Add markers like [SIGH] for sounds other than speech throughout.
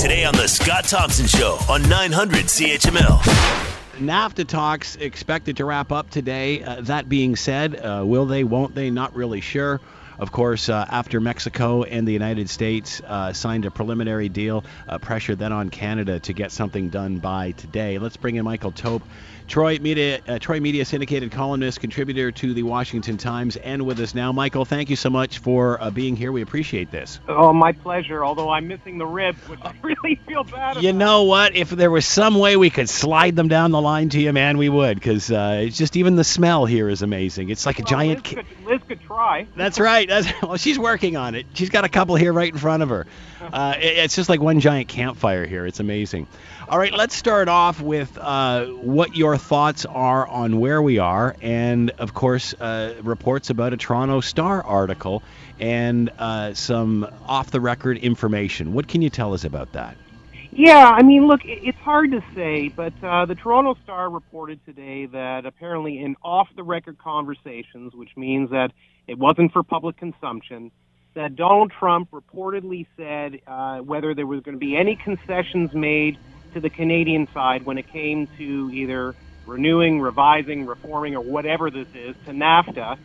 Today on The Scott Thompson Show on 900 CHML. NAFTA talks expected to wrap up today. Uh, that being said, uh, will they, won't they? Not really sure. Of course, uh, after Mexico and the United States uh, signed a preliminary deal, uh, pressure then on Canada to get something done by today. Let's bring in Michael Taube, Troy Media, uh, Troy Media syndicated columnist, contributor to the Washington Times, and with us now. Michael, thank you so much for uh, being here. We appreciate this. Oh, my pleasure. Although I'm missing the ribs, which I [LAUGHS] really feel bad about. You know what? If there was some way we could slide them down the line to you, man, we would. Because uh, it's just even the smell here is amazing. It's like a giant. Liz could, Liz could try. That's right. That's [LAUGHS] well, she's working on it. She's got a couple here right in front of her. [LAUGHS] Uh, it- it's just like one giant campfire here. It's amazing. All right, let's start off with uh, what your thoughts are on where we are, and of course, uh, reports about a Toronto Star article and uh, some off-the-record information. What can you tell us about that? Yeah, I mean, look, it's hard to say, but uh, the Toronto Star reported today that apparently in off-the-record conversations, which means that it wasn't for public consumption, that Donald Trump reportedly said uh, whether there was going to be any concessions made to the Canadian side when it came to either renewing, revising, reforming, or whatever this is to NAFTA.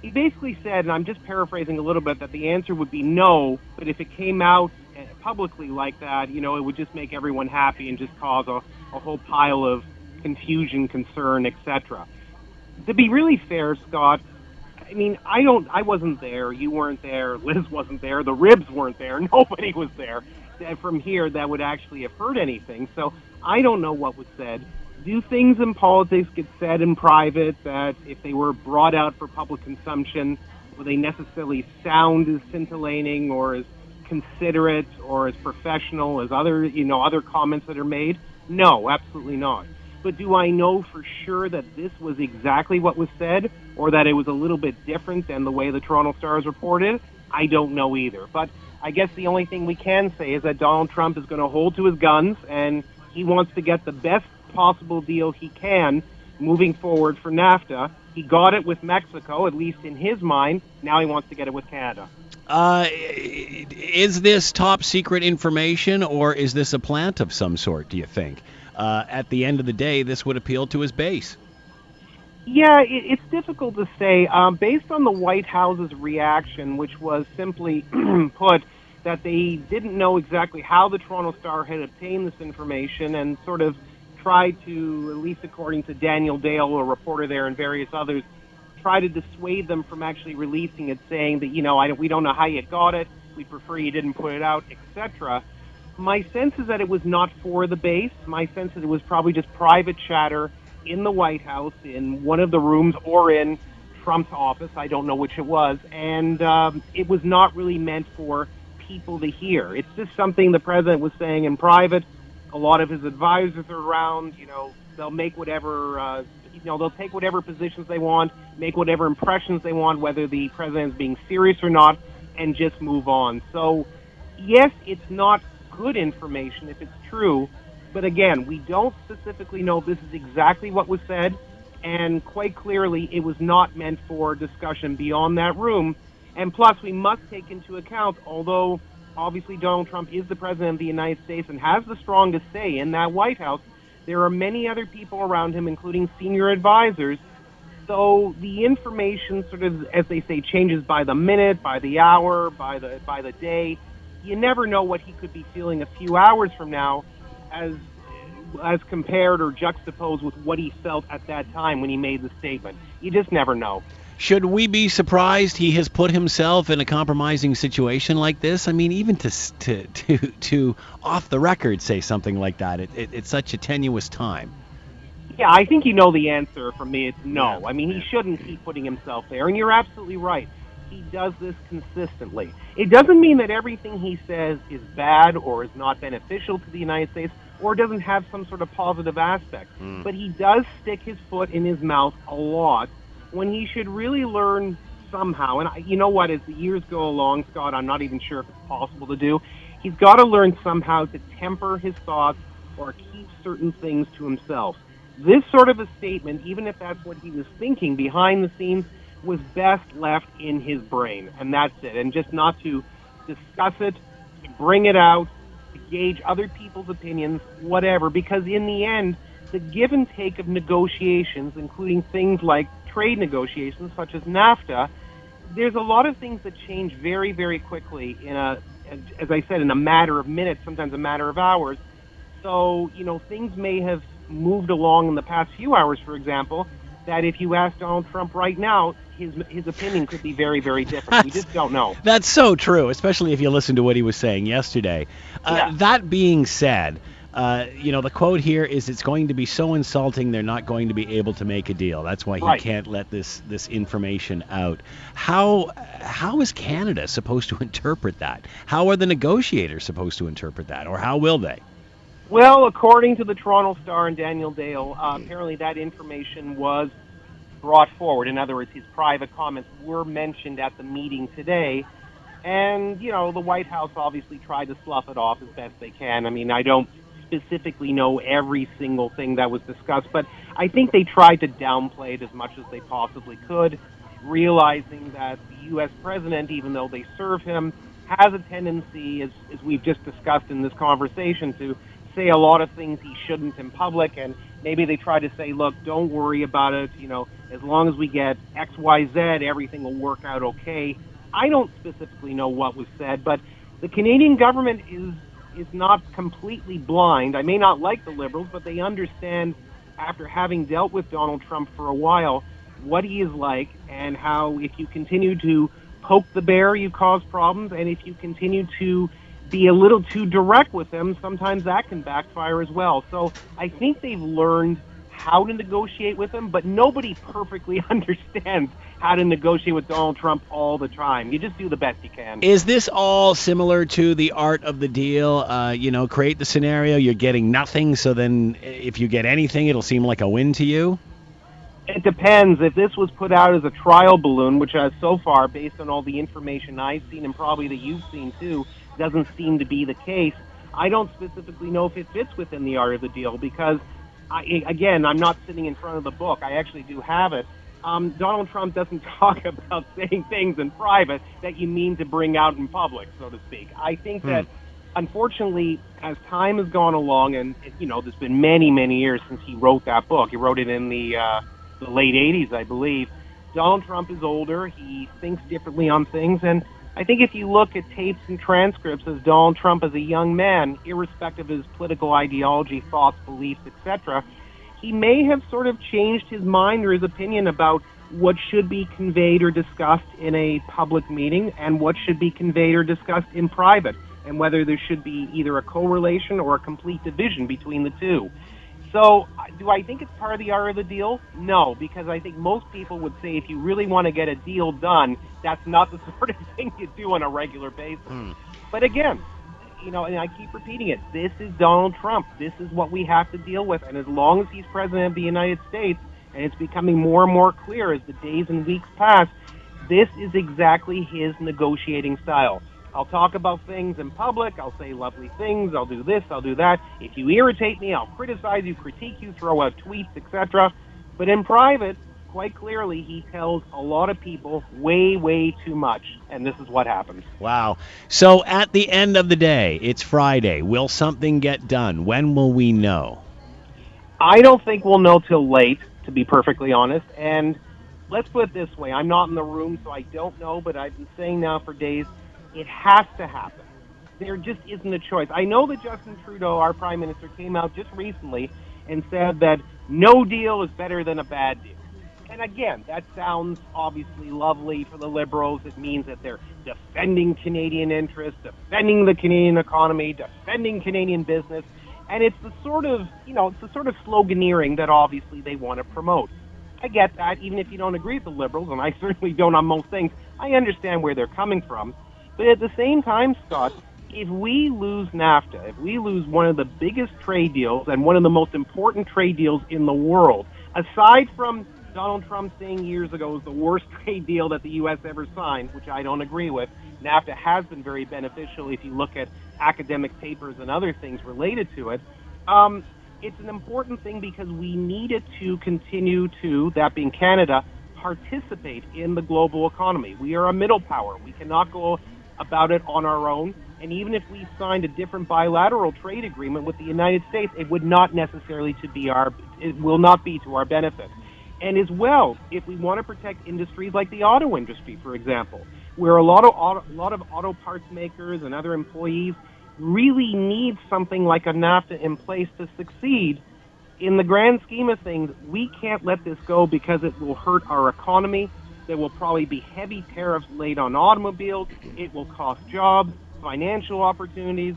He basically said, and I'm just paraphrasing a little bit, that the answer would be no, but if it came out uh, publicly like that, you know, it would just make everyone happy and just cause a, a whole pile of confusion, concern, etc. To be really fair, Scott, I mean, I don't, I wasn't there. You weren't there. Liz [LAUGHS] wasn't there. The ribs weren't there. [LAUGHS] Nobody was there from here that would actually have heard anything. So I don't know what was said. Do things in politics get said in private that if they were brought out for public consumption, will they necessarily sound as scintillating or as considerate or as professional as other, you know, other comments that are made? No, absolutely not. But do I know for sure that this was exactly what was said or that it was a little bit different than the way the Toronto Stars reported? I don't know either. But I guess the only thing we can say is that Donald Trump is going to hold to his guns and he wants to get the best possible deal he can moving forward for NAFTA. He got it with Mexico, at least in his mind. Now he wants to get it with Canada. Uh, is this top secret information or is this a plant of some sort, do you think? Uh, at the end of the day, this would appeal to his base. Yeah, it, it's difficult to say. Um, based on the White House's reaction, which was simply [CLEARS THROAT] put that they didn't know exactly how the Toronto Star had obtained this information and sort of tried to, at least according to Daniel Dale, a reporter there, and various others, try to dissuade them from actually releasing it, saying that, you know, I, we don't know how you got it, we prefer you didn't put it out, etc. My sense is that it was not for the base. My sense is it was probably just private chatter in the White House, in one of the rooms, or in Trump's office. I don't know which it was. And um, it was not really meant for people to hear. It's just something the president was saying in private. A lot of his advisors are around. You know, they'll make whatever, uh, you know, they'll take whatever positions they want, make whatever impressions they want, whether the president is being serious or not, and just move on. So, yes, it's not good information if it's true, but again, we don't specifically know this is exactly what was said, and quite clearly, it was not meant for discussion beyond that room. And plus, we must take into account, although obviously Donald Trump is the president of the United States and has the strongest say in that White House, there are many other people around him, including senior advisors. So the information, sort of, as they say, changes by the minute, by the hour, by the by the day. You never know what he could be feeling a few hours from now, as as compared or juxtaposed with what he felt at that time when he made the statement. You just never know. Should we be surprised he has put himself in a compromising situation like this? I mean, even to to to, to off the record say something like that, it, it, it's such a tenuous time. Yeah, I think you know the answer from me. It's no. Yeah, I mean, he shouldn't keep putting himself there, and you're absolutely right. He does this consistently. It doesn't mean that everything he says is bad or is not beneficial to the United States or doesn't have some sort of positive aspect. Hmm. But he does stick his foot in his mouth a lot when he should really learn somehow. And I, you know what? As the years go along, Scott, I'm not even sure if it's possible to do. He's got to learn somehow to temper his thoughts or keep certain things to himself. This sort of a statement, even if that's what he was thinking behind the scenes, was best left in his brain, and that's it. And just not to discuss it, to bring it out, to gauge other people's opinions, whatever, because in the end, the give and take of negotiations, including things like trade negotiations such as NAFTA, there's a lot of things that change very, very quickly in a, as I said, in a matter of minutes, sometimes a matter of hours. So, you know, things may have moved along in the past few hours, for example, that if you ask Donald Trump right now, his his opinion could be very, very different. we just don't know. That's so true, especially if you listen to what he was saying yesterday. Uh, Yeah. That being said, uh, you know, the quote here is it's going to be so insulting they're not going to be able to make a deal. That's why he Right. can't let this this information out. How how is Canada supposed to interpret that? How are the negotiators supposed to interpret that, or how will they? Well, according to the Toronto Star and Daniel Dale, uh, apparently that information was brought forward. In other words, his private comments were mentioned at the meeting today. And, you know, the White House obviously tried to slough it off as best they can. I mean, I don't specifically know every single thing that was discussed, but I think they tried to downplay it as much as they possibly could, realizing that the U.S. president, even though they serve him, has a tendency, as, as we've just discussed in this conversation, to say a lot of things he shouldn't in public. And maybe they try to say, look, don't worry about it. You know, as long as we get X, Y, Z, everything will work out okay. I don't specifically know what was said, but the Canadian government is is not completely blind. I may not like the Liberals, but they understand after having dealt with Donald Trump for a while what he is like and how if you continue to poke the bear, you cause problems, and if you continue to be a little too direct with them, sometimes that can backfire as well. So I think they've learned how to negotiate with him, but nobody perfectly [LAUGHS] understands how to negotiate with Donald Trump all the time. You just do the best you can. Is this all similar to the art of the deal? Uh, you know, create the scenario, you're getting nothing, so then if you get anything, it'll seem like a win to you? It depends. If this was put out as a trial balloon, which has so far, based on all the information I've seen and probably that you've seen too, doesn't seem to be the case. I don't specifically know if it fits within the art of the deal because, I, again, I'm not sitting in front of the book. I actually do have it. Um, Donald Trump doesn't [LAUGHS] talk about saying things in private that you mean to bring out in public, so to speak. I think that, unfortunately, as time has gone along, and you know, there's been many, many years since he wrote that book. He wrote it in the uh, the late 80s, I believe. Donald Trump is older. He thinks differently on things. And I think if you look at tapes and transcripts of Donald Trump as a young man, irrespective of his political ideology, thoughts, beliefs, etc., he may have sort of changed his mind or his opinion about what should be conveyed or discussed in a public meeting and what should be conveyed or discussed in private, and whether there should be either a correlation or a complete division between the two. So, uh, do I think it's part of the art of the deal? No, because I think most people would say if you really want to get a deal done, that's not the [LAUGHS] sort of thing you do on a regular basis. Hmm. But again, you know, and I keep repeating it, this is Donald Trump. This is what we have to deal with. And as long as he's president of the United States, and it's becoming more and more clear as the days and weeks pass, this is exactly his negotiating style. I'll talk about things in public. I'll say lovely things. I'll do this. I'll do that. If you irritate me, I'll criticize you, critique you, throw out tweets, etc. But in private, quite clearly, he tells a lot of people way, way too much. And this is what happens. Wow. So at the end of the day, it's Friday. Will something get done? When will we know? I don't think we'll know till late, to be perfectly honest. And let's put it this way I'm not in the room, so I don't know, but I've been saying now for days it has to happen. There just isn't a choice. I know that Justin Trudeau, our prime minister, came out just recently and said that no deal is better than a bad deal. And again, that sounds obviously lovely for the Liberals. It means that they're defending Canadian interests, defending the Canadian economy, defending Canadian business. And it's the sort of, you know, it's the sort of sloganeering that obviously they want to promote. I get that, even if you don't agree with the Liberals, and I [LAUGHS] certainly don't on most things, I understand where they're coming from. But at the same time, Scott, if we lose NAFTA, if we lose one of the biggest trade deals and one of the most important trade deals in the world, aside from Donald Trump saying years ago was the worst [LAUGHS] trade deal that the U.S. ever signed, which I don't agree with, NAFTA has been very beneficial if you look at academic papers and other things related to it. Um, it's an important thing because we need it to continue to, that being Canada, participate in the global economy. We are a middle power. We cannot go about it on our own. And even if we signed a different bilateral trade agreement with the United States, it would not necessarily to be our, it will not be to our benefit. And as well, if we want to protect industries like the auto industry, for example, where a lot of auto, a lot of auto parts makers and other employees really need something like a NAFTA in place to succeed. In the grand scheme of things, we can't let this go because it will hurt our economy. There will probably be heavy tariffs laid on automobiles. It will cost jobs, financial opportunities.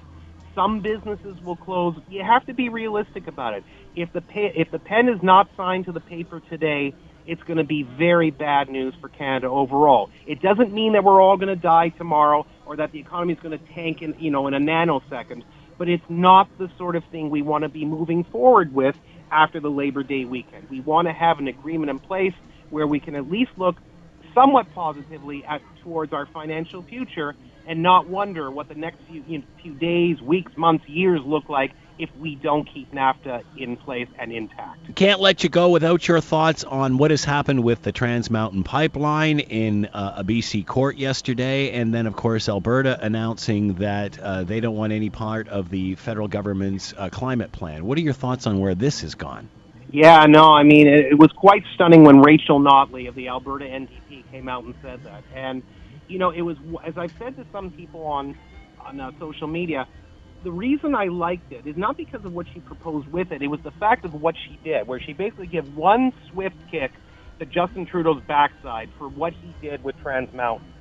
Some businesses will close. You have to be realistic about it. If the pay, if the pen is not signed to the paper today, it's going to be very bad news for Canada overall. It doesn't mean that we're all going to die tomorrow or that the economy is going to tank in, you know, in a nanosecond, but it's not the sort of thing we want to be moving forward with after the Labor Day weekend. We want to have an agreement in place where we can at least look somewhat positively at towards our financial future and not wonder what the next few, you know, few days, weeks, months, years look like if we don't keep NAFTA in place and intact. Can't let you go without your thoughts on what has happened with the Trans Mountain Pipeline in uh, a BC court yesterday, and then, of course, Alberta announcing that uh, they don't want any part of the federal government's uh, climate plan. What are your thoughts on where this has gone? Yeah, no, I mean, it, it was quite stunning when Rachel Notley of the Alberta NDP came out and said that. And, you know, it was, as I've said to some people on, on uh, social media, the reason I liked it is not because of what she proposed with it. It was the fact of what she did, where she basically gave one swift kick to Justin Trudeau's backside for what he did with Trans Mountain.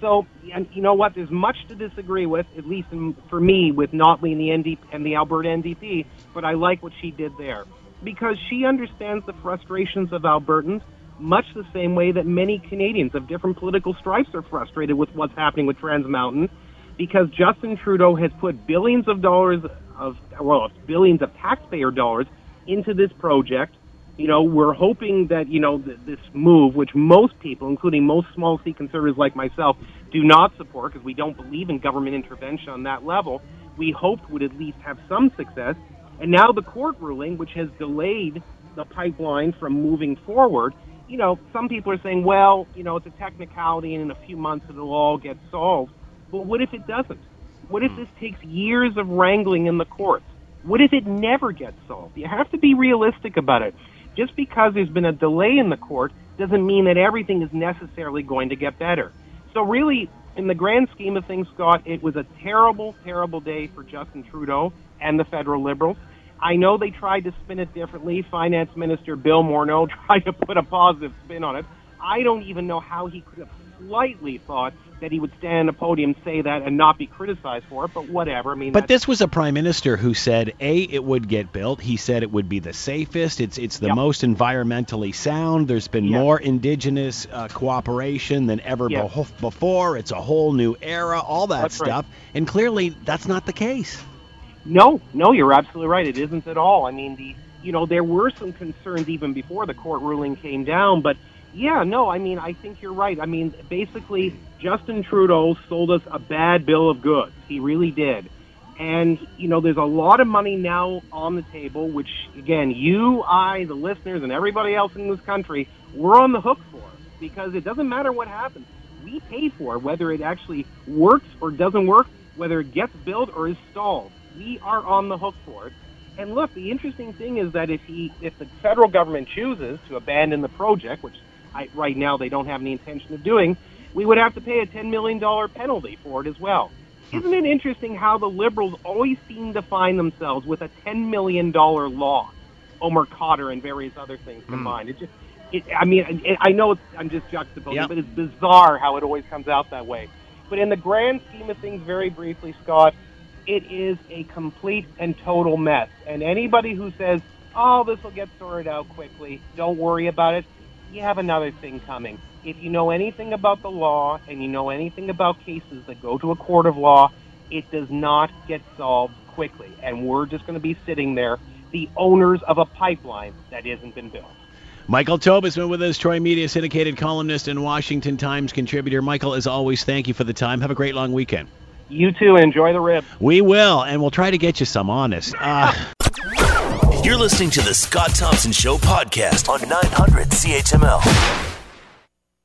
So, and you know what? There's much to disagree with, at least in, for me, with Notley and the NDP and the Alberta NDP. But I like what she did there because she understands the frustrations of Albertans, much the same way that many Canadians of different political stripes are frustrated with what's happening with Trans Mountain because Justin Trudeau has put billions of dollars of, well, billions of taxpayer dollars into this project. You know, we're hoping that, you know, th- this move, which most people, including most small C conservatives like myself, do not support because we don't believe in government intervention on that level, we hoped would at least have some success. And now the court ruling, which has delayed the pipeline from moving forward, you know, some people are saying, well, you know, it's a technicality and in a few months it'll all get solved. But what if it doesn't? What if hmm. this takes years of wrangling in the courts? What if it never gets solved? You have to be realistic about it. Just because there's been a delay in the court doesn't mean that everything is necessarily going to get better. So really, in the grand scheme of things, Scott, it was a terrible, terrible day for Justin Trudeau and the federal Liberals. I know they tried to spin it differently. Finance Minister Bill Morneau [LAUGHS] tried to put a positive spin on it. I don't even know how he could have slightly thought that he would stand on a podium, say that, and not be criticized for it. But whatever. I mean, but this was a prime minister who said, a, it would get built. He said it would be the safest. It's it's the yep. most environmentally sound. There's been yep. more indigenous uh, cooperation than ever yep. before. It's a whole new era. All that that's stuff, right. and clearly that's not the case. No, no, you're absolutely right. It isn't at all. I mean, the you know there were some concerns even before the court ruling came down, but yeah, no, I mean, I think you're right. I mean, basically, Justin Trudeau sold us a bad bill of goods. He really did. And, you know, there's a lot of money now on the table, which, again, you, I, the listeners, and everybody else in this country, we're on the hook for because it doesn't matter what happens. We pay for it, whether it actually works or doesn't work, whether it gets built or is stalled. We are on the hook for it. And look, the interesting thing is that if he, if the federal government chooses to abandon the project, which I, right now they don't have any intention of doing, we would have to pay a $10 million penalty for it as well. Isn't it interesting how the Liberals always seem to find themselves with a $10 million loss? Omar Khadr and various other things hmm. combined. Mm. It just, it, I mean, it, I know it's, I'm just juxtaposing, yep. but it's bizarre how it always comes out that way. But in the grand scheme of things, very briefly, Scott, it is a complete and total mess. And anybody who says, oh, this will get sorted out quickly, don't worry about it, you have another thing coming. If you know anything about the law and you know anything about cases that go to a court of law, it does not get solved quickly. And we're just going to be sitting there, the owners of a pipeline that hasn't been built. Michael been with us, Troy Media syndicated columnist and Washington Times contributor. Michael, as always, thank you for the time. Have a great long weekend. You too. Enjoy the rib. We will, and we'll try to get you some honest. Uh, [LAUGHS] You're listening to the Scott Thompson Show podcast on 900 CHML.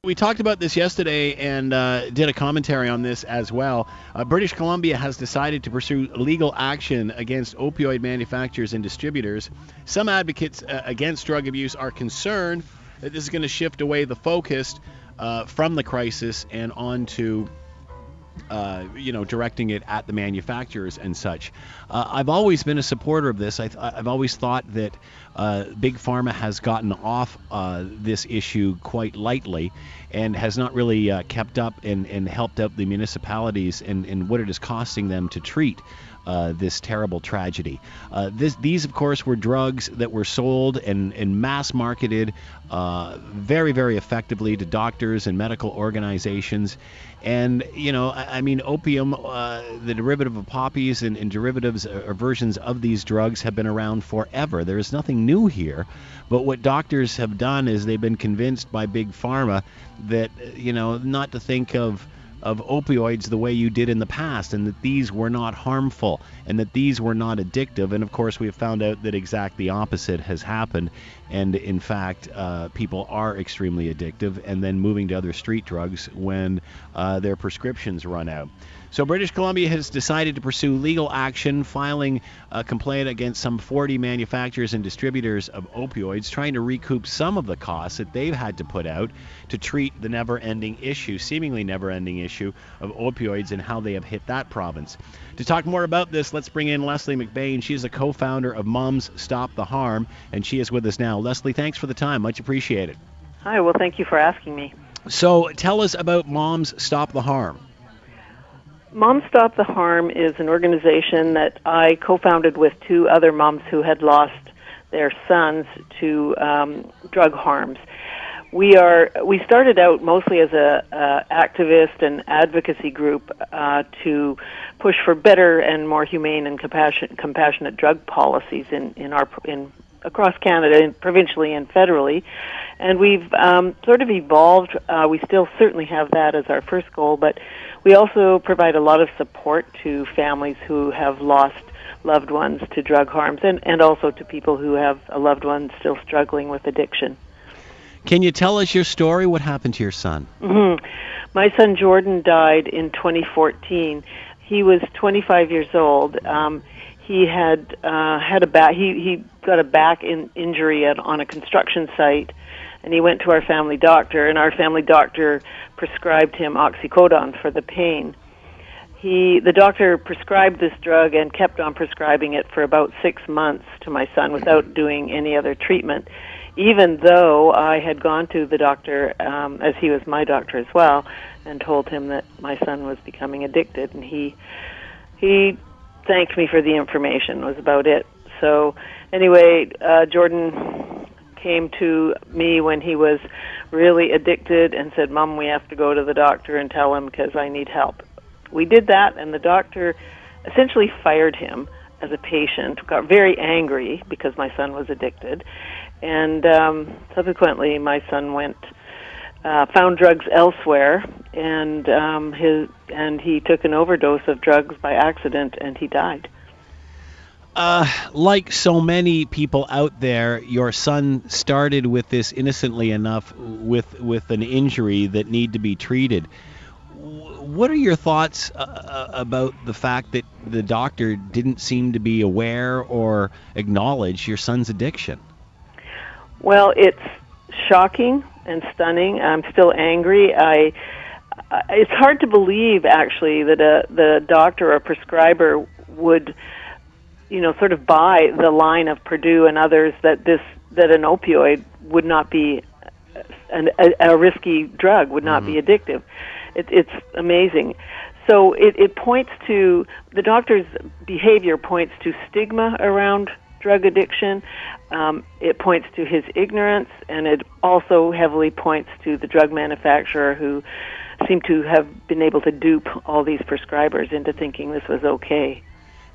We talked about this yesterday and uh, did a commentary on this as well. Uh, British Columbia has decided to pursue legal action against opioid manufacturers and distributors. Some advocates uh, against drug abuse are concerned that this is going to shift away the focus uh, from the crisis and onto uh, you know, directing it at the manufacturers and such. Uh, I've always been a supporter of this. I have always thought that uh, big pharma has gotten off uh, this issue quite lightly and has not really uh, kept up and, and helped out the municipalities and, and what it is costing them to treat uh, this terrible tragedy. Uh, this, these, of course, were drugs that were sold and, and mass marketed uh, very, very effectively to doctors and medical organizations. And, you know, I, I mean, opium, uh, the derivative of poppies and, and derivatives or versions of these drugs have been around forever. There is nothing new here. But what doctors have done is they've been convinced by big pharma that, you know, not to think of of opioids the way you did in the past, and that these were not harmful, and that these were not addictive. And of course, we have found out that exactly the opposite has happened, and in fact, uh, people are extremely addictive, and then moving to other street drugs when uh, their prescriptions run out. So British Columbia has decided to pursue legal action, filing a complaint against some 40 manufacturers and distributors of opioids, trying to recoup some of the costs that they've had to put out to treat the never-ending issue, seemingly never-ending issue of opioids and how they have hit that province. To talk more about this, let's bring in Leslie McBain. She is a co-founder of Moms Stop the Harm, and she is with us now. Leslie, thanks for the time. Much appreciated. Hi, well, thank you for asking me. So, tell us about Moms Stop the Harm. Mom Stop the Harm is an organization that I co-founded with two other moms who had lost their sons to um, drug harms. We are we started out mostly as a uh, activist and advocacy group uh, to push for better and more humane and compassion, compassionate drug policies in in our in across Canada, provincially and federally. And we've um, sort of evolved. Uh, we still certainly have that as our first goal, but we also provide a lot of support to families who have lost loved ones to drug harms and, and also to people who have a loved one still struggling with addiction. Can you tell us your story? What happened to your son? Mm-hmm. My son Jordan died in 2014. He was 25 years old. Um, he had uh, had a back. He he got a back in, injury at, on a construction site, and he went to our family doctor. And our family doctor prescribed him oxycodone for the pain. He, the doctor prescribed this drug and kept on prescribing it for about six months to my son without doing any other treatment, even though I had gone to the doctor, um, as he was my doctor as well, and told him that my son was becoming addicted, and he he thanked me for the information. Was about it. So anyway, uh, Jordan came to me when he was really addicted and said, Mom, we have to go to the doctor and tell him because I need help. We did that, and the doctor essentially fired him as a patient, got very angry because my son was addicted. And um, subsequently, my son went. Uh, found drugs elsewhere, and um, his and he took an overdose of drugs by accident, and he died. Uh, like so many people out there, your son started with this innocently enough, with with an injury that need to be treated. What are your thoughts uh, uh, about the fact that the doctor didn't seem to be aware or acknowledge your son's addiction? Well, it's shocking and stunning. I'm still angry. I it's hard to believe actually that a the doctor or prescriber would you know, sort of buy the line of Purdue and others that this that an opioid would not be an, a, a risky drug, would not mm-hmm. be addictive. It, it's amazing. So it, it points to the doctor's behavior points to stigma around drug addiction. Um, it points to his ignorance, and it also heavily points to the drug manufacturer who seemed to have been able to dupe all these prescribers into thinking this was okay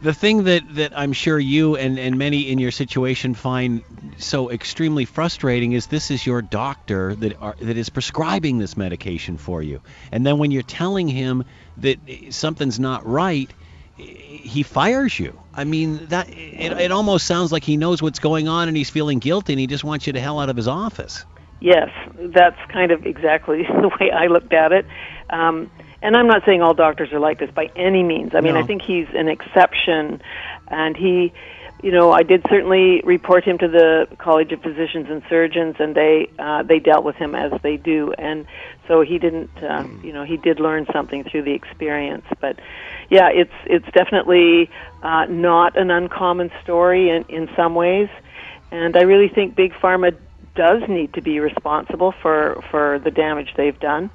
the thing that, that I'm sure you and, and many in your situation find so extremely frustrating is this is your doctor that are, that is prescribing this medication for you, and then when you're telling him that something's not right, he fires you. I mean that it, it almost sounds like he knows what's going on and he's feeling guilty and he just wants you to hell out of his office. yes, that's kind of exactly [LAUGHS] the way I looked at it. Um, and I'm not saying all doctors are like this by any means. I mean, No. I think he's an exception, and he, you know, I did certainly report him to the College of Physicians and Surgeons, and they uh, they dealt with him as they do, and so he didn't, uh, you know, he did learn something through the experience. But yeah, it's it's definitely uh, not an uncommon story in in some ways, and I really think big pharma does need to be responsible for for the damage they've done.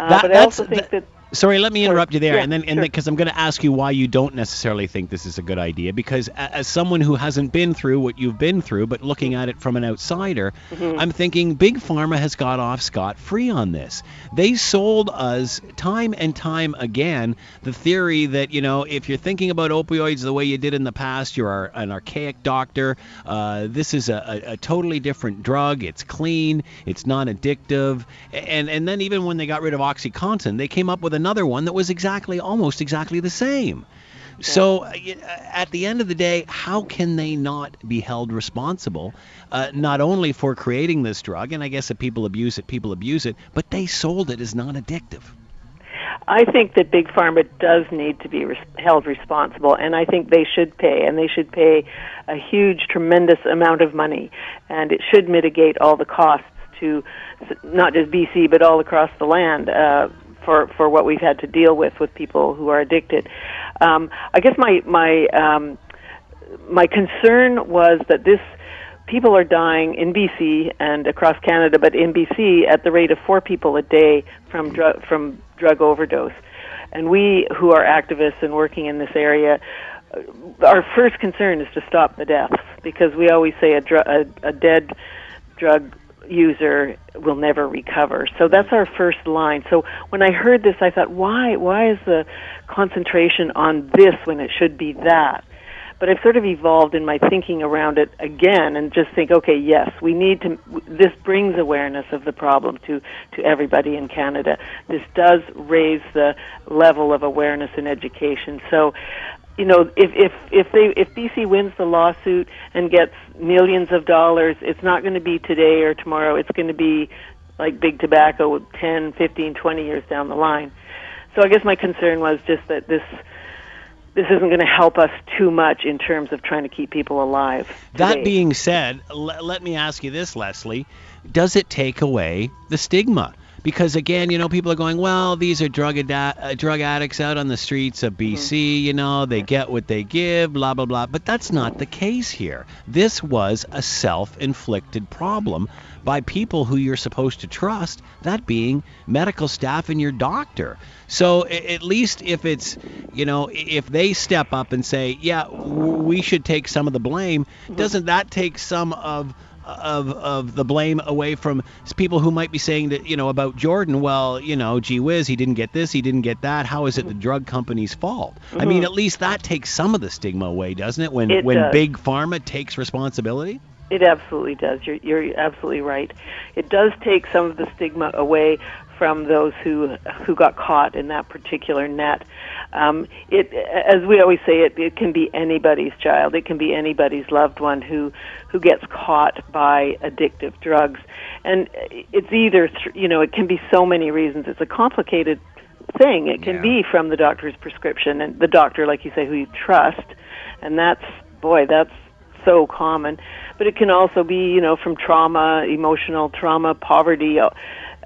Uh, That- but I also think that- that Sorry, let me interrupt you there, Yeah, and then and sure. because I'm going to ask you why you don't necessarily think this is a good idea. Because as someone who hasn't been through what you've been through, but looking at it from an outsider, Mm-hmm. I'm thinking Big Pharma has got off scot free on this. They sold us time and time again the theory that you know if you're thinking about opioids the way you did in the past, you're an archaic doctor. Uh, this is a, a, a totally different drug. It's clean. It's non-addictive. And and then even when they got rid of OxyContin, they came up with another one that was exactly almost exactly the same. So uh, uh, at the end of the day, how can they not be held responsible, uh, not only for creating this drug, and I guess if people abuse it, people abuse it, but they sold it as non-addictive. I think that big pharma does need to be res- held responsible, and I think they should pay, and they should pay a huge, tremendous amount of money, and it should mitigate all the costs to not just BC but all across the land uh, for for what we've had to deal with with people who are addicted. Um, I guess my my um, my concern was that this people are dying in BC and across Canada, but in BC at the rate of four people a day from drug from drug overdose. And we, who are activists and working in this area, uh, our first concern is to stop the deaths because we always say a, dr- a, a dead drug user will never recover. So that's our first line. So when I heard this, I thought, why? Why is the concentration on this when it should be that? But I've sort of evolved in my thinking around it again, and just think, okay, yes, we need to. This brings awareness of the problem to to everybody in Canada. This does raise the level of awareness and education. So, you know, if if if they if BC wins the lawsuit and gets millions of dollars, it's not going to be today or tomorrow. It's going to be like big tobacco 10, 15, 20 years down the line. So I guess my concern was just that this this isn't going to help us too much in terms of trying to keep people alive. That being said, l- let me ask you this, Leslie: Does it take away the stigma? Because again, you know, people are going, well, these are drug uh, drug addicts out on the streets of BC. You know, they get what they give, blah blah blah. But that's not the case here. This was a self-inflicted problem by people who you're supposed to trust. That being medical staff and your doctor. So at least if it's, you know, if they step up and say, yeah, w- we should take some of the blame, doesn't that take some of of of the blame away from people who might be saying that you know about Jordan. Well, you know, gee whiz, he didn't get this, he didn't get that. How is it the drug company's fault? I mean, at least that takes some of the stigma away, doesn't it? When Mm-hmm. It when does. big pharma takes responsibility. It absolutely does. You're, you're absolutely right. It does take some of the stigma away from those who who got caught in that particular net. Um, it, as we always say, it, it can be anybody's child. It can be anybody's loved one who who gets caught by addictive drugs, and it's either th- you know it can be so many reasons. It's a complicated thing. It can Yeah. be from the doctor's prescription and the doctor, like you say, who you trust, and that's boy, that's so common. But it can also be, you know, from trauma, emotional trauma, poverty, uh,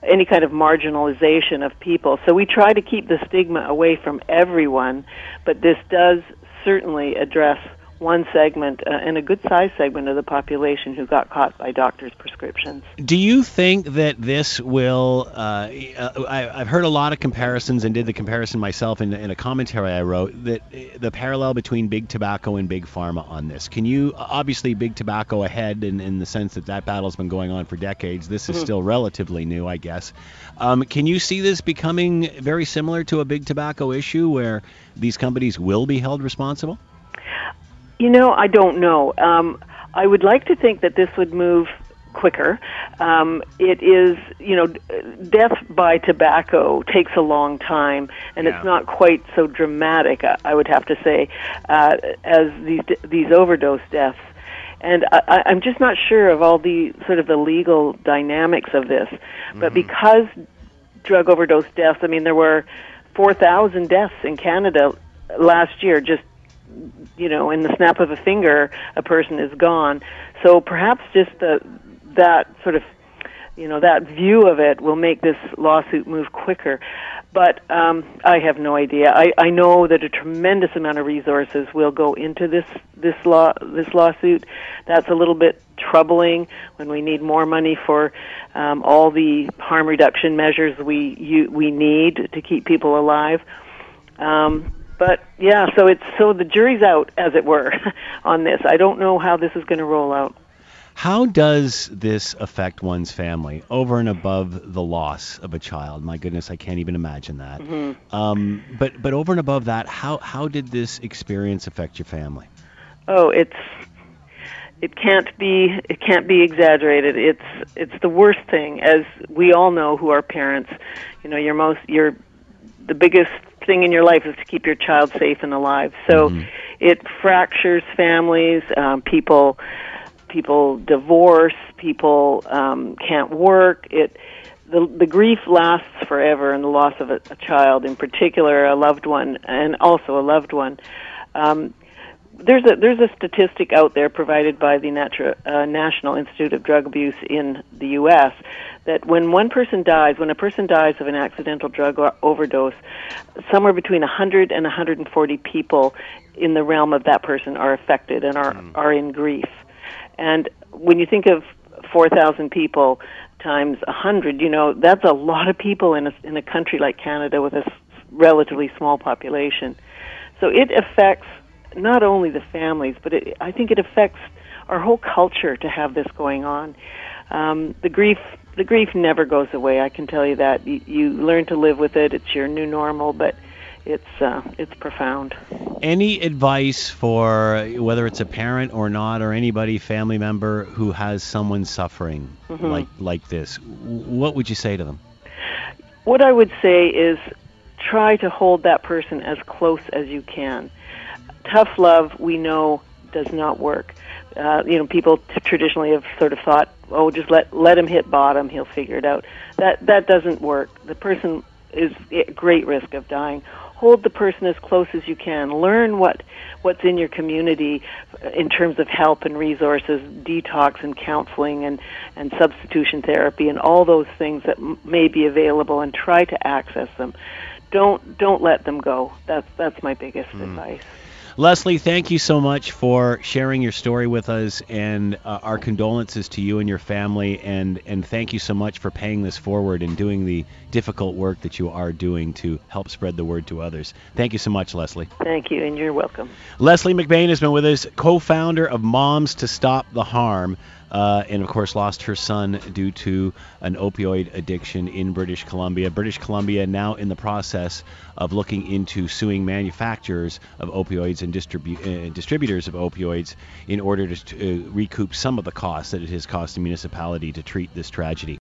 any kind of marginalization of people. So we try to keep the stigma away from everyone, but this does certainly address one segment uh, and a good sized segment of the population who got caught by doctors' prescriptions. Do you think that this will? Uh, uh, I, I've heard a lot of comparisons and did the comparison myself in, in a commentary I wrote that uh, the parallel between big tobacco and big pharma on this. Can you obviously big tobacco ahead in, in the sense that that battle's been going on for decades. This is still relatively new, I guess. Um, can you see this becoming very similar to a big tobacco issue where these companies will be held responsible? You know, I don't know. Um, I would like to think that this would move quicker. Um, it is, you know, death by tobacco takes a long time, and Yeah. it's not quite so dramatic. I- would have to say, uh, as these these overdose deaths. and I, I'm just not sure of all the sort of the legal dynamics of this. But because drug overdose deaths, I mean, there were 4,000 deaths in Canada last year. Just you know, in the snap of a finger, a person is gone. So perhaps just the that sort of you know that view of it will make this lawsuit move quicker. But um, I have no idea. I, I know that a tremendous amount of resources will go into this this law this lawsuit. That's a little bit troubling when we need more money for um, all the harm reduction measures we you, we need to keep people alive. Um, but yeah, so it's so the jury's out, as it were, [LAUGHS] on this. I don't know how this is going to roll out. How does this affect one's family over and above the loss of a child? My goodness, I can't even imagine that. Um, but but over and above that, how how did this experience affect your family? Oh, it's it can't be it can't be exaggerated. It's it's the worst thing, as we all know who are parents. You know, your most your the biggest thing in your life is to keep your child safe and alive. So it fractures families. Um, people people divorce. People um, can't work. It the the grief lasts forever, and the loss of a, a child, in particular, a loved one, and also a loved one. Um, there's a there's a statistic out there provided by the Natra, uh, National Institute of Drug Abuse in the U.S. that when one person dies, when a person dies of an accidental drug overdose, somewhere between 100 and 140 people in the realm of that person are affected and are are in grief. And when you think of 4,000 people times 100, you know that's a lot of people in a in a country like Canada with a s- relatively small population. So it affects not only the families, but it, I think it affects our whole culture to have this going on. Um, the grief, the grief never goes away. I can tell you that. You, you learn to live with it. It's your new normal, but it's uh, it's profound. Any advice for whether it's a parent or not, or anybody, family member who has someone suffering like like this? What would you say to them? What I would say is try to hold that person as close as you can. Tough love, we know, does not work. Uh, you know, people t- traditionally have sort of thought, "Oh, just let let him hit bottom; he'll figure it out." That that doesn't work. The person is at great risk of dying. Hold the person as close as you can. Learn what what's in your community uh, in terms of help and resources, detox and counseling and and substitution therapy and all those things that m- may be available, and try to access them. Don't don't let them go. That's that's my biggest advice. Leslie, thank you so much for sharing your story with us, and uh, our condolences to you and your family, and and thank you so much for paying this forward and doing the difficult work that you are doing to help spread the word to others. Thank you so much, Leslie. Thank you, and you're welcome. Leslie McBain has been with us, co-founder of Moms to Stop the Harm, uh, and of course lost her son due to an opioid addiction in British Columbia. British Columbia now in the process of looking into suing manufacturers of opioids and distribu- uh, distributors of opioids in order to, to uh, recoup some of the costs that it has cost the municipality to treat this tragedy.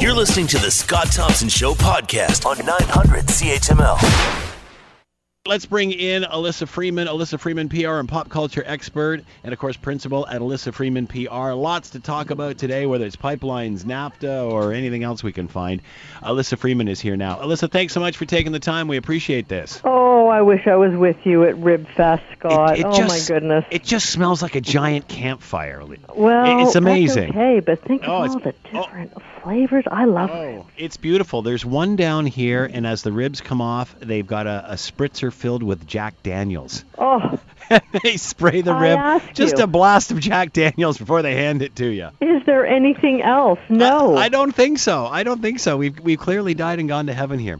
You're listening to the Scott Thompson Show podcast on 900 CHML. Let's bring in Alyssa Freeman, Alyssa Freeman, PR and pop culture expert, and of course, principal at Alyssa Freeman PR. Lots to talk about today, whether it's pipelines, NAFTA, or anything else we can find. Alyssa Freeman is here now. Alyssa, thanks so much for taking the time. We appreciate this. Oh, I wish I was with you at Rib Fest, Scott. It- it oh just- my goodness. It just smells like a giant campfire. well, it's that's amazing. okay, but think Oh, of all it's- the oh. Different flavors. I love oh. it. It's beautiful. There's one down here, and as the ribs come off, they've got a, a spritzer filled with Jack Daniels. [LAUGHS] Oh, they spray the I rib, just you. a blast of Jack Daniels before they hand it to you. is there anything else? No. I, I don't think so. I don't think so. We've we've clearly died and gone to heaven here.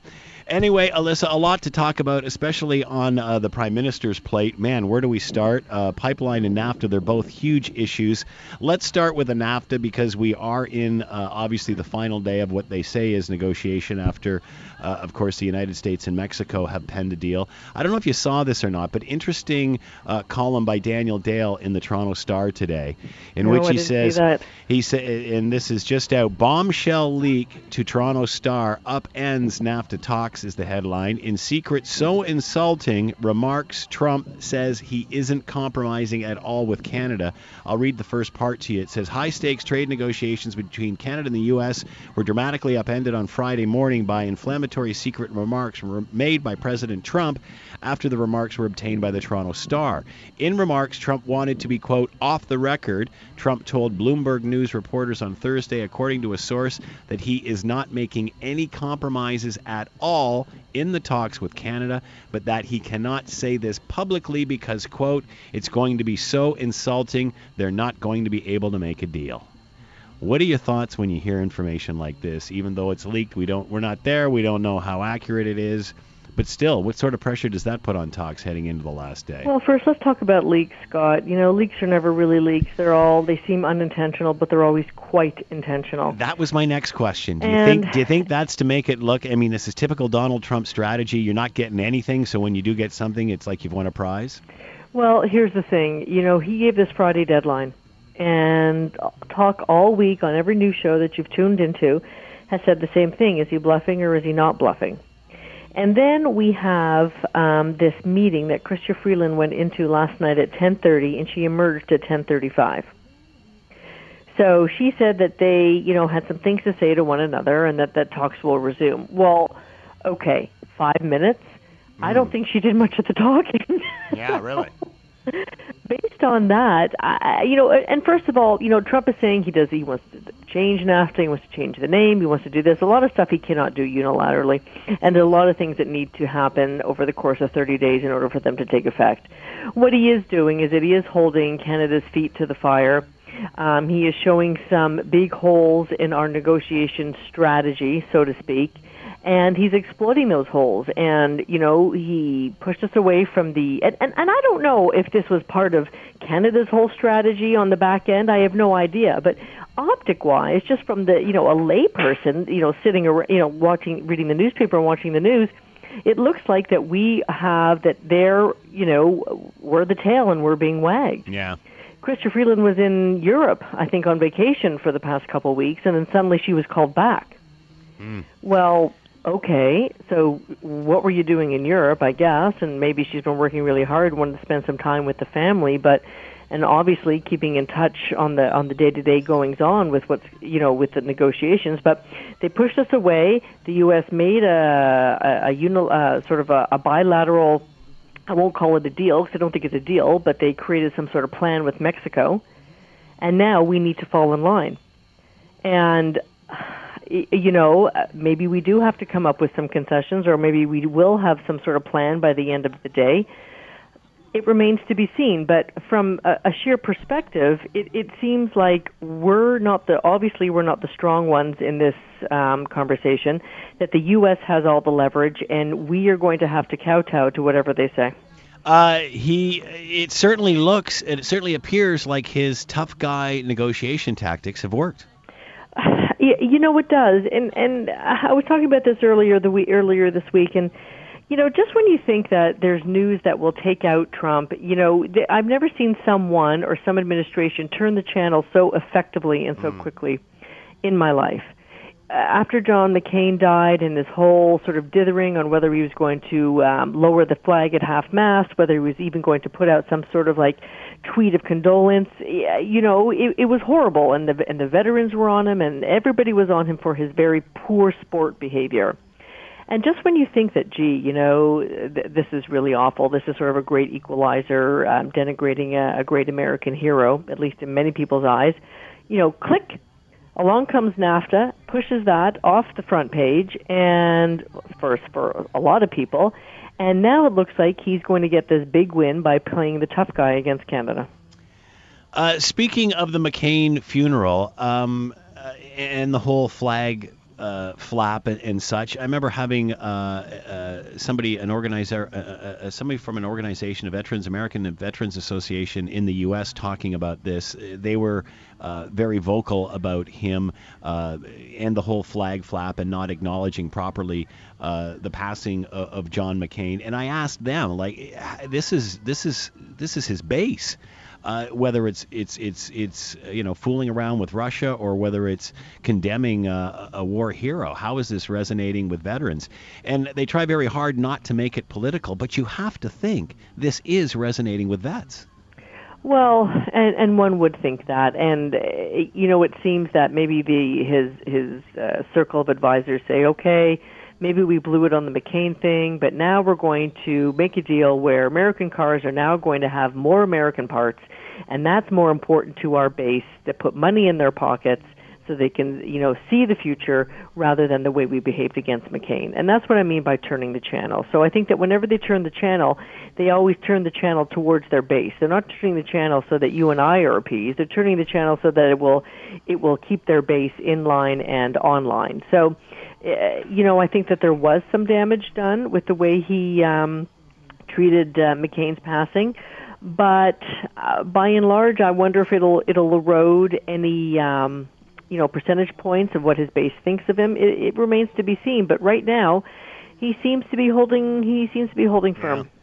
Anyway, Alyssa, a lot to talk about, especially on uh, the Prime Minister's plate. Man, where do we start? Uh, pipeline and NAFTA, they're both huge issues. Let's start with the NAFTA because we are in uh, obviously the final day of what they say is negotiation after, uh, of course, the United States and Mexico have penned a deal. I don't know if you saw this or not, but interesting uh, column by Daniel Dale in the Toronto Star today, in No, which he says. He said, and this is just out. Bombshell leak to Toronto Star upends NAFTA talks is the headline. In secret, so insulting remarks Trump says he isn't compromising at all with Canada. I'll read the first part to you. It says high stakes trade negotiations between Canada and the U.S. were dramatically upended on Friday morning by inflammatory secret remarks made by President Trump after the remarks were obtained by the Toronto Star. In remarks, Trump wanted to be, quote, off the record. Trump told Bloomberg News reporters on Thursday, according to a source, that he is not making any compromises at all in the talks with Canada, but that he cannot say this publicly because, quote, it's going to be so insulting, they're not going to be able to make a deal. What are your thoughts when you hear information like this? Even though it's leaked, we don't we're not there, we don't know how accurate it is. But still, what sort of pressure does that put on talks heading into the last day? Well, first let's talk about leaks, Scott. You know, leaks are never really leaks. They're all they seem unintentional, but they're always quite intentional. That was my next question. Do you And- think do you think that's to make it look I mean, this is typical Donald Trump strategy. You're not getting anything, so when you do get something, it's like you've won a prize? Well, here's the thing. You know, he gave this Friday deadline, and talk all week on every news show that you've tuned into has said the same thing. Is he bluffing or is he not bluffing? And then we have um, this meeting that Chrystia Freeland went into last night at 10:30, and she emerged at 10:35. So she said that they, you know, had some things to say to one another, and that that talks will resume. Well, okay, five minutes. I don't think she did much of the talking. Yeah, really. [LAUGHS] [LAUGHS] Based on that, I, you know, and first of all, you know, Trump is saying he does he wants to change NAFTA, he wants to change the name, he wants to do this. A lot of stuff he cannot do unilaterally, and there are a lot of things that need to happen over the course of 30 days in order for them to take effect. What he is doing is that he is holding Canada's feet to the fire. Um, he is showing some big holes in our negotiation strategy, so to speak and he's exploiting those holes. And you know he pushed us away from the and, and and I don't know if this was part of Canada's whole strategy on the back end. I have no idea. But optic wise just from the you know a layperson you know sitting ar- you know watching reading the newspaper and watching the news it looks like that we have that they're you know we're the tail and we're being wagged. Yeah. Chrystia Freeland was in Europe, I think, on vacation for the past couple of weeks, and then suddenly she was called back. Hmm. Well, okay, so what were you doing in Europe, I guess? And maybe she's been working really hard, wanted to spend some time with the family, but and obviously keeping in touch on the on the day-to-day goings on with what's you know with the negotiations but they pushed us away the US made a a, a uh, sort of a, a bilateral I won't call it a deal because I don't think it's a deal, but they created some sort of plan with Mexico, and now we need to fall in line. And you know, uh, maybe we do have to come up with some concessions, or maybe we will have some sort of plan by the end of the day. It remains to be seen, but from a, a sheer perspective, it, it seems like we're not the obviously we're not the strong ones in this um, conversation. That the U.S. has all the leverage, and we are going to have to kowtow to whatever they say. Uh, he. It certainly looks. It certainly appears like his tough guy negotiation tactics have worked. [LAUGHS] You know it does, and and I was talking about this earlier the week earlier this week, and you know just when you think that there's news that will take out Trump, you know th- I've never seen someone or some administration turn the channel so effectively and so quickly in my life. After John McCain died, and this whole sort of dithering on whether he was going to um, lower the flag at half mast, whether he was even going to put out some sort of like tweet of condolence, you know, it, it was horrible, and the and the veterans were on him, and everybody was on him for his very poor sport behavior. And just when you think that, gee, you know, th- this is really awful, this is sort of a great equalizer, um, denigrating a, a great American hero, at least in many people's eyes, you know, click, along comes NAFTA, pushes that off the front page, and first for a lot of people, and now it looks like he's going to get this big win by playing the tough guy against Canada. Uh, speaking of the McCain funeral um, uh, and the whole flag uh, flap and, and such, I remember having uh, uh, somebody, an organizer, uh, uh, uh, somebody from an organization, a Veterans American Veterans Association in the U.S., talking about this. They were very vocal about him and the whole flag flap and not acknowledging properly the passing of, of John McCain. And I asked them, like, this is this is this is his base. Uh, whether it's it's it's it's uh, you know fooling around with Russia or whether it's condemning uh, a war hero. How is this resonating with veterans? And they try very hard not to make it political, but you have to think this is resonating with vets. Well, and and one would think that, and uh, you know, it seems that maybe the his his uh, circle of advisors say, okay, maybe we blew it on the McCain thing, but now we're going to make a deal where American cars are now going to have more American parts, and that's more important to our base that put money in their pockets so they can, you know, see the future rather than the way we behaved against McCain. And that's what I mean by turning the channel. So I think that whenever they turn the channel, they always turn the channel towards their base. They're not turning the channel so that you and I are appeased. They're turning the channel so that it will it will keep their base in line and online. So uh, you know, I think that there was some damage done with the way he um treated uh, McCain's passing but uh, by and large, I wonder if it'll it'll erode any um, you know percentage points of what his base thinks of him. It, it remains to be seen. But right now, he seems to be holding he seems to be holding firm. Yeah.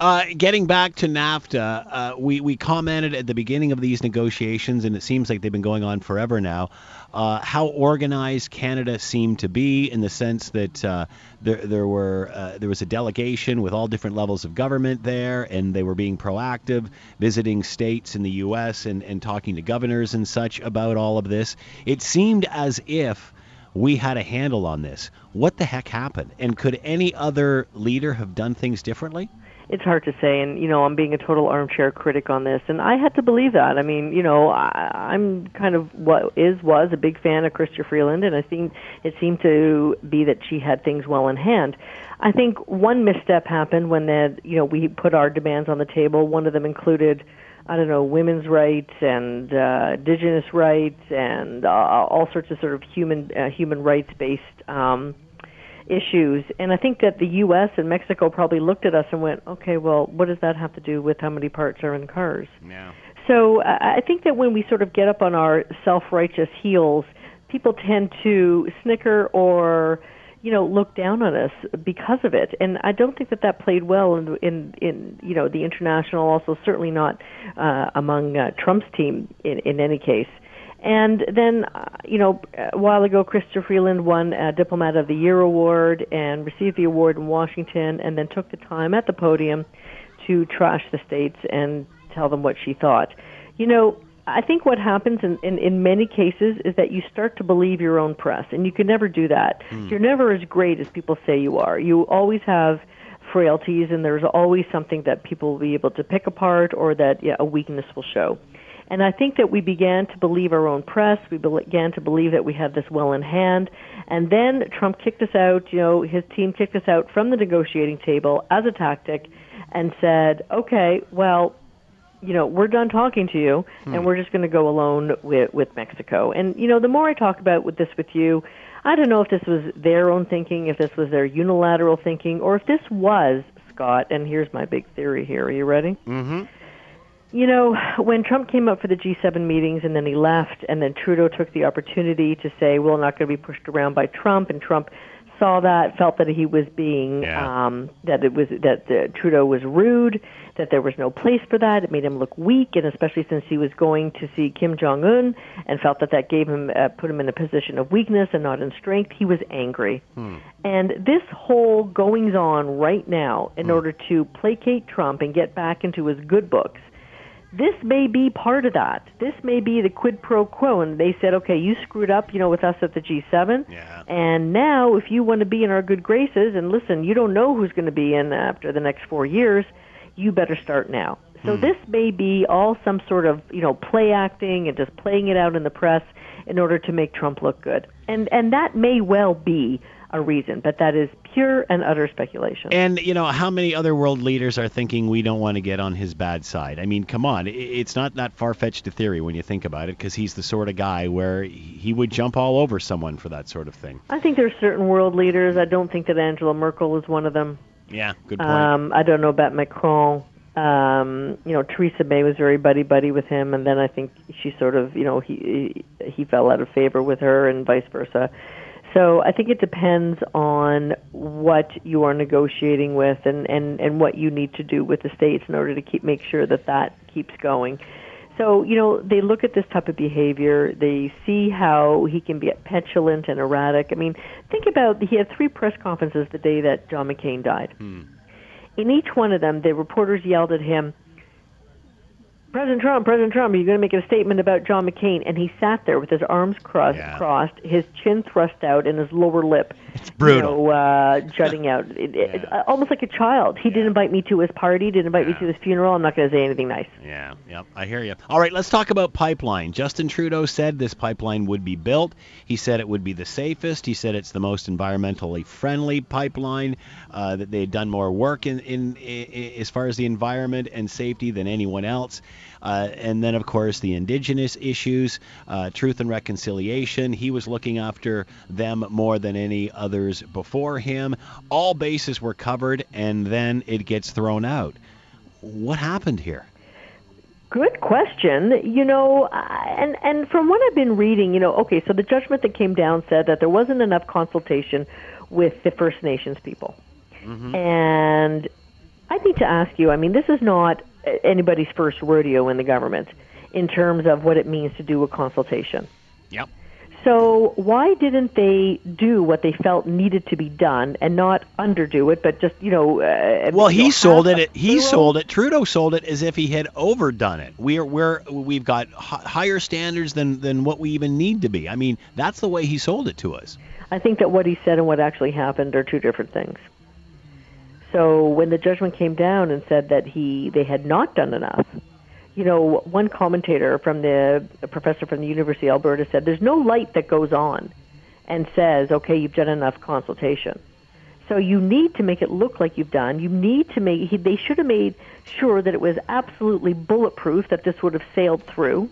Uh, getting back to NAFTA, uh, we, we commented at the beginning of these negotiations, and it seems like they've been going on forever now, uh, how organized Canada seemed to be in the sense that uh, there, there were uh, there was a delegation with all different levels of government there, and they were being proactive, visiting states in the U.S. and, and talking to governors and such about all of this. It seemed as if we had a handle on this. What the heck happened? And could any other leader have done things differently? It's hard to say and you know i'm being a total armchair critic on this and i had to believe that. I mean you know I, i'm kind of what is was a big fan of Chrystia Freeland and i think it seemed to be that she had things well in hand. I think one misstep happened when that you know we put our demands on the table. One of them included I don't know, women's rights and uh, indigenous rights and uh, all sorts of sort of human uh, human rights based um, issues. And I think that the U.S. and Mexico probably looked at us and went, okay, well, what does that have to do with how many parts are in cars? Yeah. So I think that when we sort of get up on our self-righteous heels, people tend to snicker or you know look down on us because of it and i don't think that that played well in in in you know the international also certainly not uh among uh, trump's team in in any case and then, uh, you know, a while ago, Chrystia Freeland won a Diplomat of the Year award and received the award in Washington, and then took the time at the podium to trash the states and tell them what she thought. You know, I think what happens in, in, in many cases is that you start to believe your own press, and you can never do that. Hmm. You're never as great as people say you are. You always have frailties, and there's always something that people will be able to pick apart or that yeah, a weakness will show. And I think that we began to believe our own press. We began to believe that we had this well in hand. And then Trump kicked us out, you know, his team kicked us out from the negotiating table as a tactic and said, okay, well, you know, we're done talking to you hmm. and we're just going to go alone with, with Mexico. And, you know, the more I talk about with this with you, I don't know if this was their own thinking, if this was their unilateral thinking, or if this was, Scott, and here's my big theory here. Are you ready? Mm-hmm. You know, when Trump came up for the G7 meetings and then he left, and then Trudeau took the opportunity to say, well, "We're not going to be pushed around by Trump," and Trump saw that, felt that he was being, yeah. um, that it was that uh, Trudeau was rude, that there was no place for that. It made him look weak, and especially since he was going to see Kim Jong Un, and felt that that gave him, uh, put him in a position of weakness and not in strength. He was angry, hmm. and this whole goings on right now, in hmm. order to placate Trump and get back into his good books this may be part of that. This may be the quid pro quo. And they said, okay, you screwed up, you know, with us at the G7. Yeah. And now, if you want to be in our good graces, and listen, you don't know who's going to be in after the next four years, you better start now. So hmm. this may be all some sort of, you know, play acting and just playing it out in the press in order to make Trump look good. And and that may well be a reason, but that is pure and utter speculation. And you know, how many other world leaders are thinking we don't want to get on his bad side? I mean, come on, it's not that far-fetched a theory when you think about it, because he's the sort of guy where he would jump all over someone for that sort of thing. I think there's certain world leaders. I don't think that Angela Merkel is one of them. Yeah, good point. Um, I don't know about Macron. Um, you know, Theresa May was very buddy buddy with him, and then I think she sort of, you know, he he fell out of favor with her, and vice versa. So I think it depends on what you are negotiating with and, and, and what you need to do with the states in order to keep make sure that that keeps going. So, you know, they look at this type of behavior. They see how he can be petulant and erratic. I mean, think about he had three press conferences the day that John McCain died. Hmm. In each one of them, the reporters yelled at him, President Trump, President Trump, are you going to make a statement about John McCain? And he sat there with his arms crossed, Yeah. crossed, his chin thrust out, and his lower lip, It's brutal. you know, uh, jutting out, [LAUGHS] it, it, Yeah. almost like a child. He didn't invite me to his party, didn't invite me to his funeral. I'm not going to say anything nice. Yeah, yep, I hear you. All right, let's talk about pipeline. Justin Trudeau said this pipeline would be built. He said it would be the safest. He said it's the most environmentally friendly pipeline. Uh, that they had done more work in, in, i as far as the environment and safety than anyone else. Uh, and then, of course, the indigenous issues, uh, truth and reconciliation. He was looking after them more than any others before him. All bases were covered, and then it gets thrown out. What happened here? Good question. You know, and and from what I've been reading, you know, okay, so the judgment that came down said that there wasn't enough consultation with the First Nations people. Mm-hmm. And I need to ask you, I mean, this is not anybody's first rodeo in the government in terms of what it means to do a consultation. Yep. So why didn't they do what they felt needed to be done and not underdo it, but just you know? Uh, Well, he sold it. He sold it. Trudeau sold it as if he had overdone it. We're we're we've got hi- higher standards than than what we even need to be. I mean, that's the way he sold it to us. I think that what he said and what actually happened are two different things. So when the judgment came down and said that he they had not done enough, you know, one commentator from the a professor from the University of Alberta said there's no light that goes on and says, "Okay, you've done enough consultation." So you need to make it look like you've done. You need to make he, they should have made sure that it was absolutely bulletproof that this would have sailed through.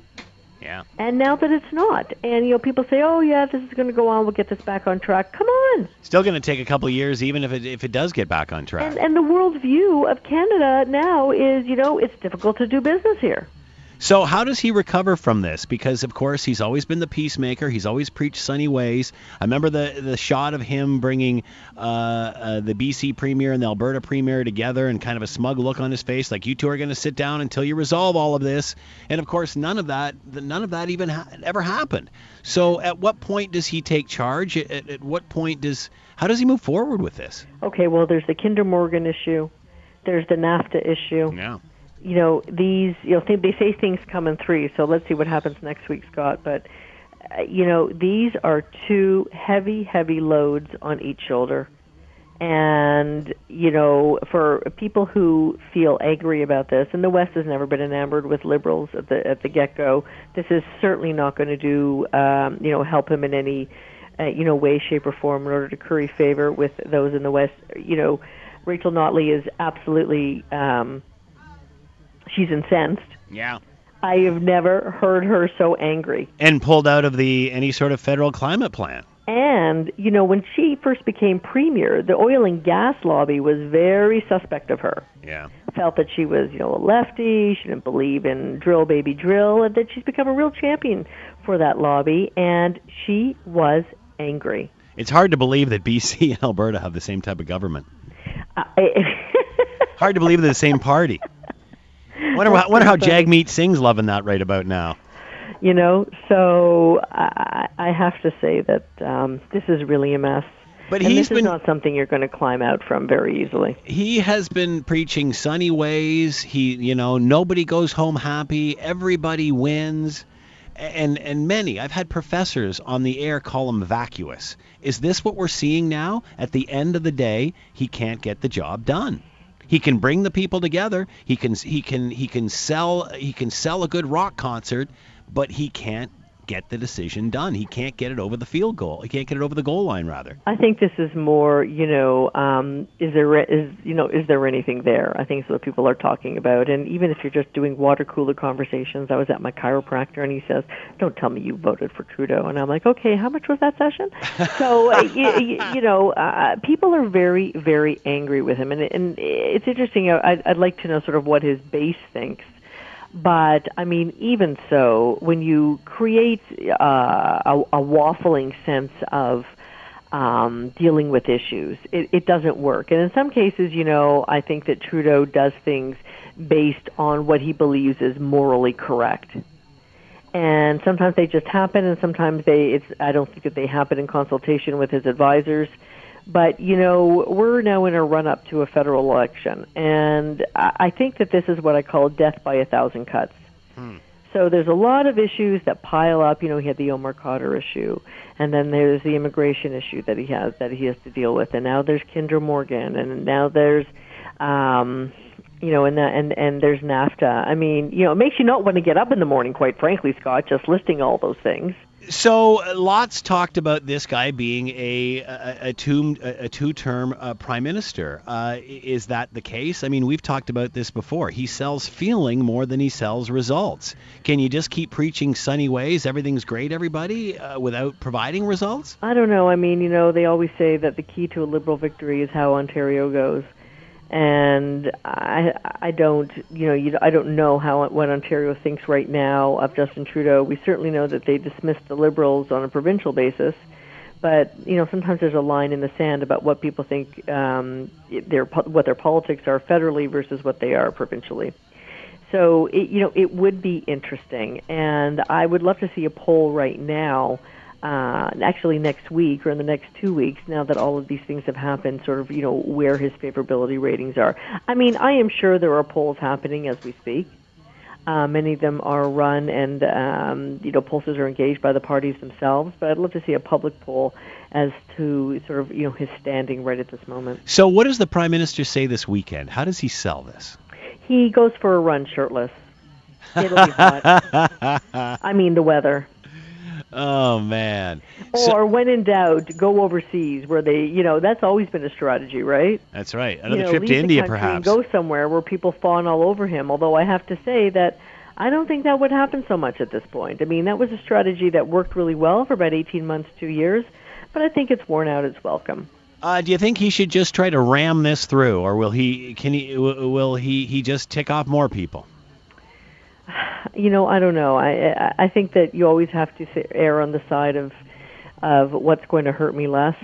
Yeah. And now that it's not, and you know, people say, "Oh yeah, this is going to go on. We'll get this back on track." Come on. Still going to take a couple of years, even if it if it does get back on track. And and the world view of Canada now is, you know, it's difficult to do business here. So how does he recover from this? Because of course he's always been the peacemaker. He's always preached sunny ways. I remember the the shot of him bringing uh, uh, the BC premier and the Alberta premier together, and kind of a smug look on his face, like you two are going to sit down until you resolve all of this. And of course, none of that none of that even ha- ever happened. So at what point does he take charge? At, at, at what point does how does he move forward with this? Okay, well, there's the Kinder Morgan issue. There's the NAFTA issue. Yeah. You know, these, you know, they say things come in threes. So let's see what happens next week, Scott. But uh, you know, these are two heavy, heavy loads on each shoulder. And you know, for people who feel angry about this, and the West has never been enamored with liberals at the at the get go. This is certainly not going to do, um, you know, help him in any, uh, you know, way, shape, or form in order to curry favor with those in the West. You know, Rachel Notley is absolutely, um, she's incensed. Yeah. I have never heard her so angry. And pulled out of the any sort of federal climate plan. And, you know, when she first became premier, the oil and gas lobby was very suspect of her. Yeah. Felt that she was, you know, a lefty, she didn't believe in drill baby drill, and that she's become a real champion for that lobby, and she was angry. It's hard to believe that BC and Alberta have the same type of government. I, uh, [LAUGHS] Hard to believe they're the same party. Wonder, how- wonder how Jagmeet Singh's loving that right about now. you know, so I, I have to say that um, this is really a mess. But and he's this been is not something you're going to climb out from very easily. he has been preaching sunny ways. He, you know, nobody goes home happy. Everybody wins. And and many, I've had professors on the air call him vacuous. Is this what we're seeing now? At the end of the day, he can't get the job done. He can bring the people together. He can he can he can sell he can sell a good rock concert, but he can't get the decision done. He can't get it over the field goal. He can't get it over the goal line rather. I think this is more, you know, um, is there is you know is there anything there? I think is what people are talking about. And even if you're just doing water cooler conversations, I was at my chiropractor and he says, "Don't tell me you voted for Trudeau." And I'm like, "Okay, how much was that session?" so uh, you, you know, uh, people are very very angry with him, and and it's interesting. I'd, I'd like to know sort of what his base thinks. But I mean, even so, when you create uh, a, a waffling sense of um, dealing with issues. It, it doesn't work. And in some cases, you know, I think that Trudeau does things based on what he believes is morally correct. And sometimes they just happen, and sometimes they. It's. I don't think that they happen in consultation with his advisors. But you know, we're now in a run up to a federal election, and I think that this is what I call death by a thousand cuts. Hmm. So there's a lot of issues that pile up. You know, he had the Omar Khadr issue, and then there's the immigration issue that he has that he has to deal with, and now there's Kinder Morgan, and now there's, um, you know, and the, and and there's NAFTA. I mean, you know, it makes you not want to get up in the morning, quite frankly, Scott, just listing all those things. So lots talked about this guy being a a, a two a two term uh, prime minister. Uh, is that the case? I mean, we've talked about this before. He sells feeling more than he sells results. Can you just keep preaching sunny ways, everything's great, everybody, uh, without providing results? I don't know. I mean, you know, they always say that the key to a liberal victory is how Ontario goes and I I don't you know you, I don't know how what Ontario thinks right now of Justin Trudeau. We certainly know that they dismissed the Liberals on a provincial basis, but you know sometimes there's a line in the sand about what people think um, their what their politics are federally versus what they are provincially. So it, you know it would be interesting, and I would love to see a poll right now uh, actually next week or in the next two weeks, now that all of these things have happened, sort of, you know, where his favorability ratings are. I mean, I am sure there are polls happening as we speak. Uh, many of them are run and, um, you know, pollsters are engaged by the parties themselves, but I'd love to see a public poll as to sort of, you know, his standing right at this moment. So what does the Prime Minister say this weekend? How does he sell this? He goes for a run shirtless. It'll be hot. [LAUGHS] I mean, the weather. Oh man. Or so, when in doubt, go overseas where they, you know, that's always been a strategy, right? That's right. Another you know, trip to India, perhaps. go somewhere where people fawn all over him. Although I have to say that I don't think that would happen so much at this point. I mean, that was a strategy that worked really well for about 18 months, two years, but I think it's worn out its welcome. Uh, do you think he should just try to ram this through, or will he? Can he? Will he? He just tick off more people? You know, I don't know. I I think that you always have to err on the side of of what's going to hurt me less,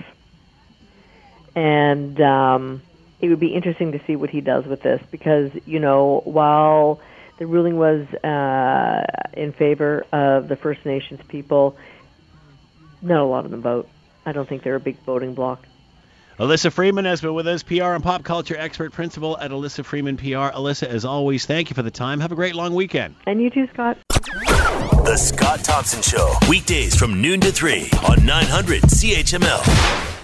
and um, it would be interesting to see what he does with this because you know while the ruling was uh, in favor of the First Nations people, not a lot of them vote. I don't think they're a big voting bloc. Alyssa Freeman has been with us, PR and pop culture expert principal at Alyssa Freeman PR. Alyssa, as always, thank you for the time. Have a great long weekend. And you too, Scott. The Scott Thompson Show, weekdays from noon to 3 on 900 CHML.